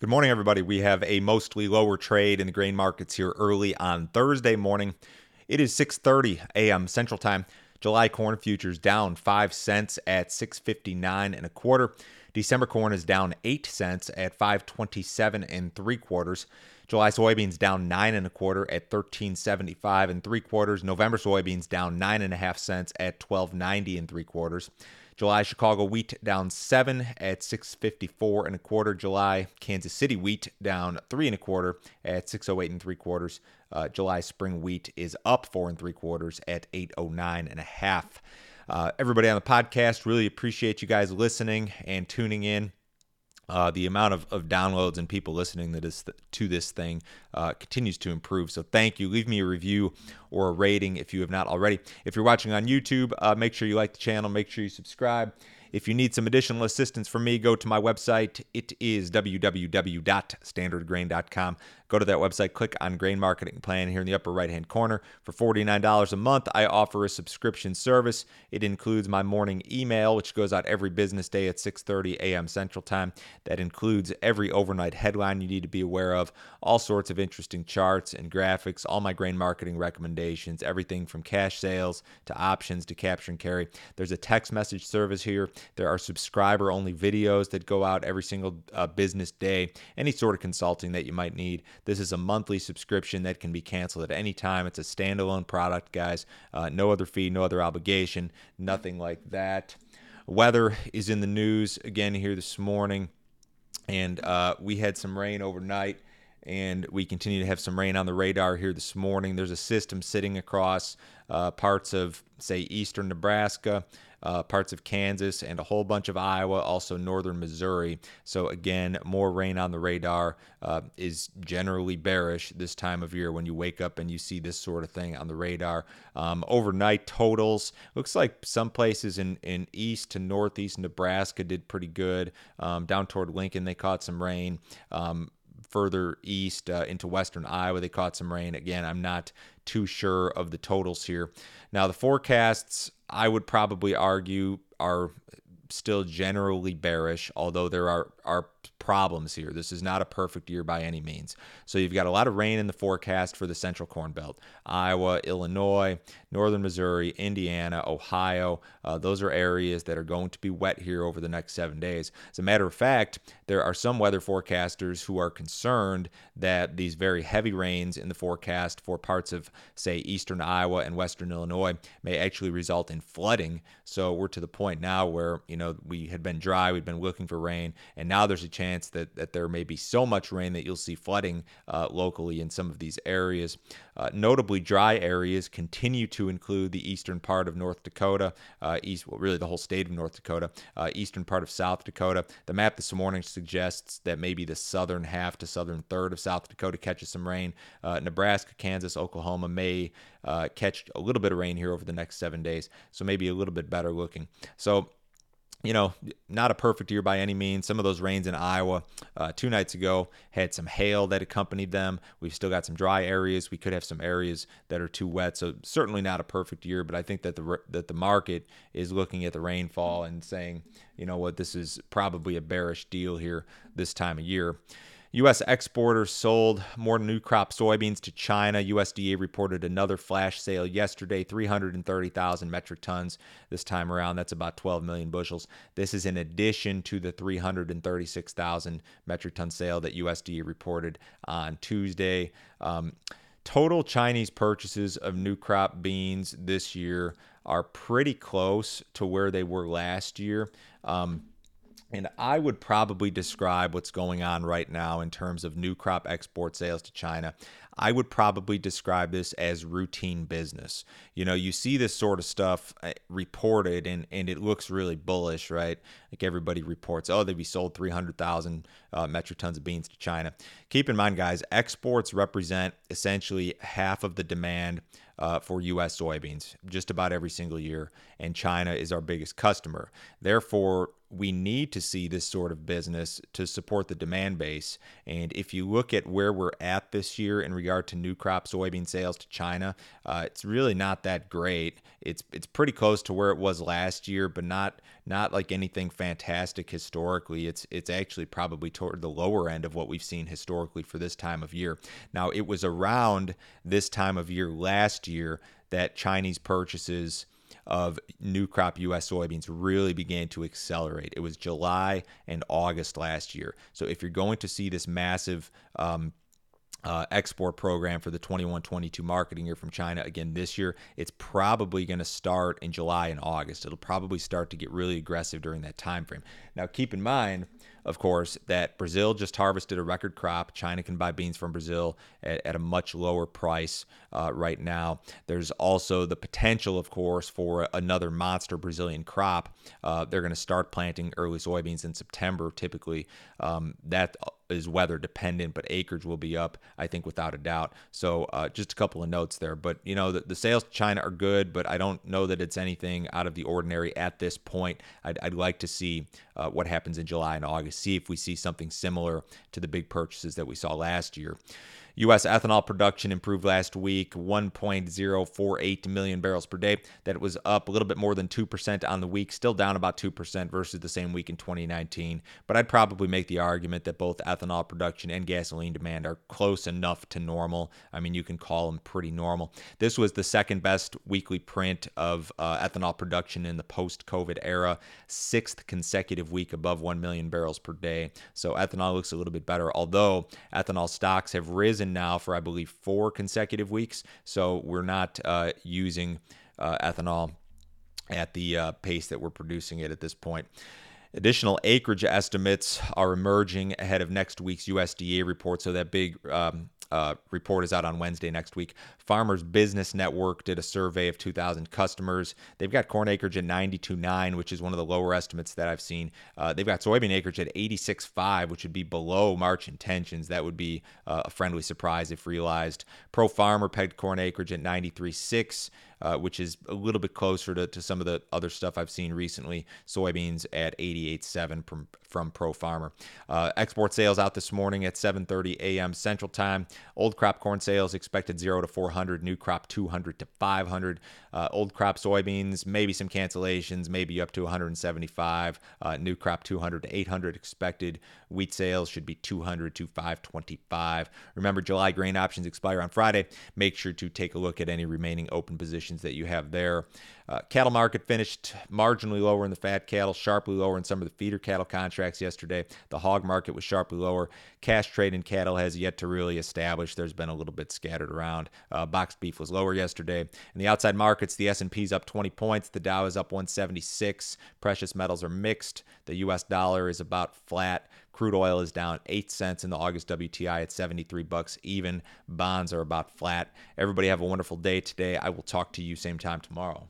Good morning, everybody. We have a mostly lower trade in the grain markets here early on Thursday morning. It is 6:30 a.m. Central Time. July corn futures down 5 cents at 659 and a quarter. December corn is down 8 cents at 527 and 3 quarters. July soybeans down 9 and a quarter at 1375 and 3 quarters. November soybeans down 9 cents at 1290 and 3 quarters. July Chicago wheat down seven at 654 and a quarter. July Kansas City wheat down three and a quarter at 608 and three quarters. Uh, July spring wheat is up four and three quarters at 809 and a half. Uh, everybody on the podcast, really appreciate you guys listening and tuning in. Uh, the amount of, of downloads and people listening to this to this thing uh, continues to improve. So thank you. Leave me a review or a rating if you have not already. If you're watching on YouTube, uh, make sure you like the channel. Make sure you subscribe. If you need some additional assistance from me, go to my website. It is www.standardgrain.com. Go to that website, click on Grain Marketing Plan here in the upper right hand corner. For $49 a month, I offer a subscription service. It includes my morning email, which goes out every business day at 6:30 a.m. Central Time. That includes every overnight headline you need to be aware of, all sorts of interesting charts and graphics, all my grain marketing recommendations, everything from cash sales to options to capture and carry. There's a text message service here. There are subscriber only videos that go out every single uh, business day. Any sort of consulting that you might need. This is a monthly subscription that can be canceled at any time. It's a standalone product, guys. Uh, no other fee, no other obligation, nothing like that. Weather is in the news again here this morning, and uh, we had some rain overnight and we continue to have some rain on the radar here this morning. There's a system sitting across uh, parts of, say, eastern Nebraska, uh, parts of Kansas, and a whole bunch of Iowa, also northern Missouri. So, again, more rain on the radar uh, is generally bearish this time of year when you wake up and you see this sort of thing on the radar. Um, overnight totals looks like some places in, in east to northeast Nebraska did pretty good. Um, down toward Lincoln, they caught some rain. Um, further east uh, into western Iowa, they caught some rain. Again, I'm not too sure of the totals here. Now, the forecasts, I would probably argue, are still generally bearish, although there are, are problems here. This is not a perfect year by any means. So you've got a lot of rain in the forecast for the central corn belt Iowa, Illinois, northern Missouri, Indiana, Ohio. Uh, those are areas that are going to be wet here over the next seven days. As a matter of fact, there are some weather forecasters who are concerned that these very heavy rains in the forecast for parts of, say, eastern Iowa and western Illinois may actually result in flooding. So we're to the point now where, you know, we had been dry, we'd been looking for rain, and now there's a chance that, that there may be so much rain that you'll see flooding uh, locally in some of these areas. Uh, notably, dry areas continue to include the eastern part of North Dakota, uh, east, well, really the whole state of North Dakota, uh, eastern part of South Dakota. The map this morning suggests that maybe the southern half to southern third of South Dakota catches some rain. Uh, Nebraska, Kansas, Oklahoma may uh, catch a little bit of rain here over the next seven days, so maybe a little bit better looking. So you know, not a perfect year by any means. Some of those rains in Iowa uh, two nights ago had some hail that accompanied them. We've still got some dry areas. We could have some areas that are too wet. So certainly not a perfect year. But I think that the that the market is looking at the rainfall and saying, you know what, this is probably a bearish deal here this time of year. U.S. exporters sold more new crop soybeans to China. USDA reported another flash sale yesterday, 330,000 metric tons this time around. That's about 12 million bushels. This is in addition to the 336,000 metric ton sale that USDA reported on Tuesday. Um, total Chinese purchases of new crop beans this year are pretty close to where they were last year. Um, and I would probably describe what's going on right now in terms of new crop export sales to China. I would probably describe this as routine business. You know, you see this sort of stuff uh, reported and, and it looks really bullish, right? Like everybody reports, oh, they've sold 300,000 uh, metric tons of beans to China. Keep in mind, guys, exports represent essentially half of the demand uh, for U.S. soybeans just about every single year, and China is our biggest customer. Therefore, we need to see this sort of business to support the demand base. And if you look at where we're at this year in regard to new crop soybean sales to China, uh, it's really not that great. It's it's pretty close to where it was last year, but not not like anything fantastic historically. It's it's actually probably toward the lower end of what we've seen historically for this time of year. Now, it was around this time of year last year that Chinese purchases of new crop U.S. soybeans really began to accelerate. It was July and August last year. So if you're going to see this massive um, uh, export program for the 21 22 marketing year from China again this year. It's probably going to start in July and August. It'll probably start to get really aggressive during that time frame. Now, keep in mind, of course, that Brazil just harvested a record crop. China can buy beans from Brazil at, at a much lower price uh, right now. There's also the potential, of course, for another monster Brazilian crop. Uh, they're going to start planting early soybeans in September, typically. Um, that is weather dependent, but acreage will be up, I think, without a doubt. So uh, just a couple of notes there. But, you know, the, the, sales to China are good, but I don't know that it's anything out of the ordinary at this point. I'd, I'd like to see uh, what happens in July and August, see if we see something similar to the big purchases that we saw last year. U.S. ethanol production improved last week, 1.048 million barrels per day. That was up a little bit more than 2% on the week, still down about 2% versus the same week in 2019. But I'd probably make the argument that both ethanol production and gasoline demand are close enough to normal. I mean, you can call them pretty normal. This was the second best weekly print of uh, ethanol production in the post COVID era, sixth consecutive week above 1 million barrels per day. So ethanol looks a little bit better, although ethanol stocks have risen now for, I believe, four consecutive weeks. So we're not uh, using uh, ethanol at the uh, pace that we're producing it at this point. Additional acreage estimates are emerging ahead of next week's USDA report. So that big um, uh, report is out on Wednesday next week. Farmers Business Network did a survey of 2,000 customers. They've got corn acreage at 92.9, which is one of the lower estimates that I've seen. Uh, they've got soybean acreage at 86.5, which would be below March intentions. That would be uh, a friendly surprise if realized. Pro Farmer pegged corn acreage at 93.6 uh, which is a little bit closer to, to some of the other stuff I've seen recently. Soybeans at 88.7 from, from Pro Farmer. Uh, export sales out this morning at 7:30 a.m. Central Time. Old crop corn sales expected 0 to 400, new crop 200 to 500. Uh, old crop soybeans, maybe some cancellations, maybe up to 175. Uh, new crop 200 to 800 expected. Wheat sales should be 200 to 525. Remember, July grain options expire on Friday. Make sure to take a look at any remaining open positions positions that you have there. Uh, cattle market finished marginally lower in the fat cattle, sharply lower in some of the feeder cattle contracts yesterday. The hog market was sharply lower. Cash trade in cattle has yet to really establish. There's been a little bit scattered around. Uh, boxed beef was lower yesterday. In the outside markets, the S&P is up 20 points. The Dow is up 176. Precious metals are mixed. The U.S. dollar is about flat. Crude oil is down 8 cents in the August WTI at 73 bucks even. Bonds are about flat. Everybody have a wonderful day today. I will talk to you same time tomorrow.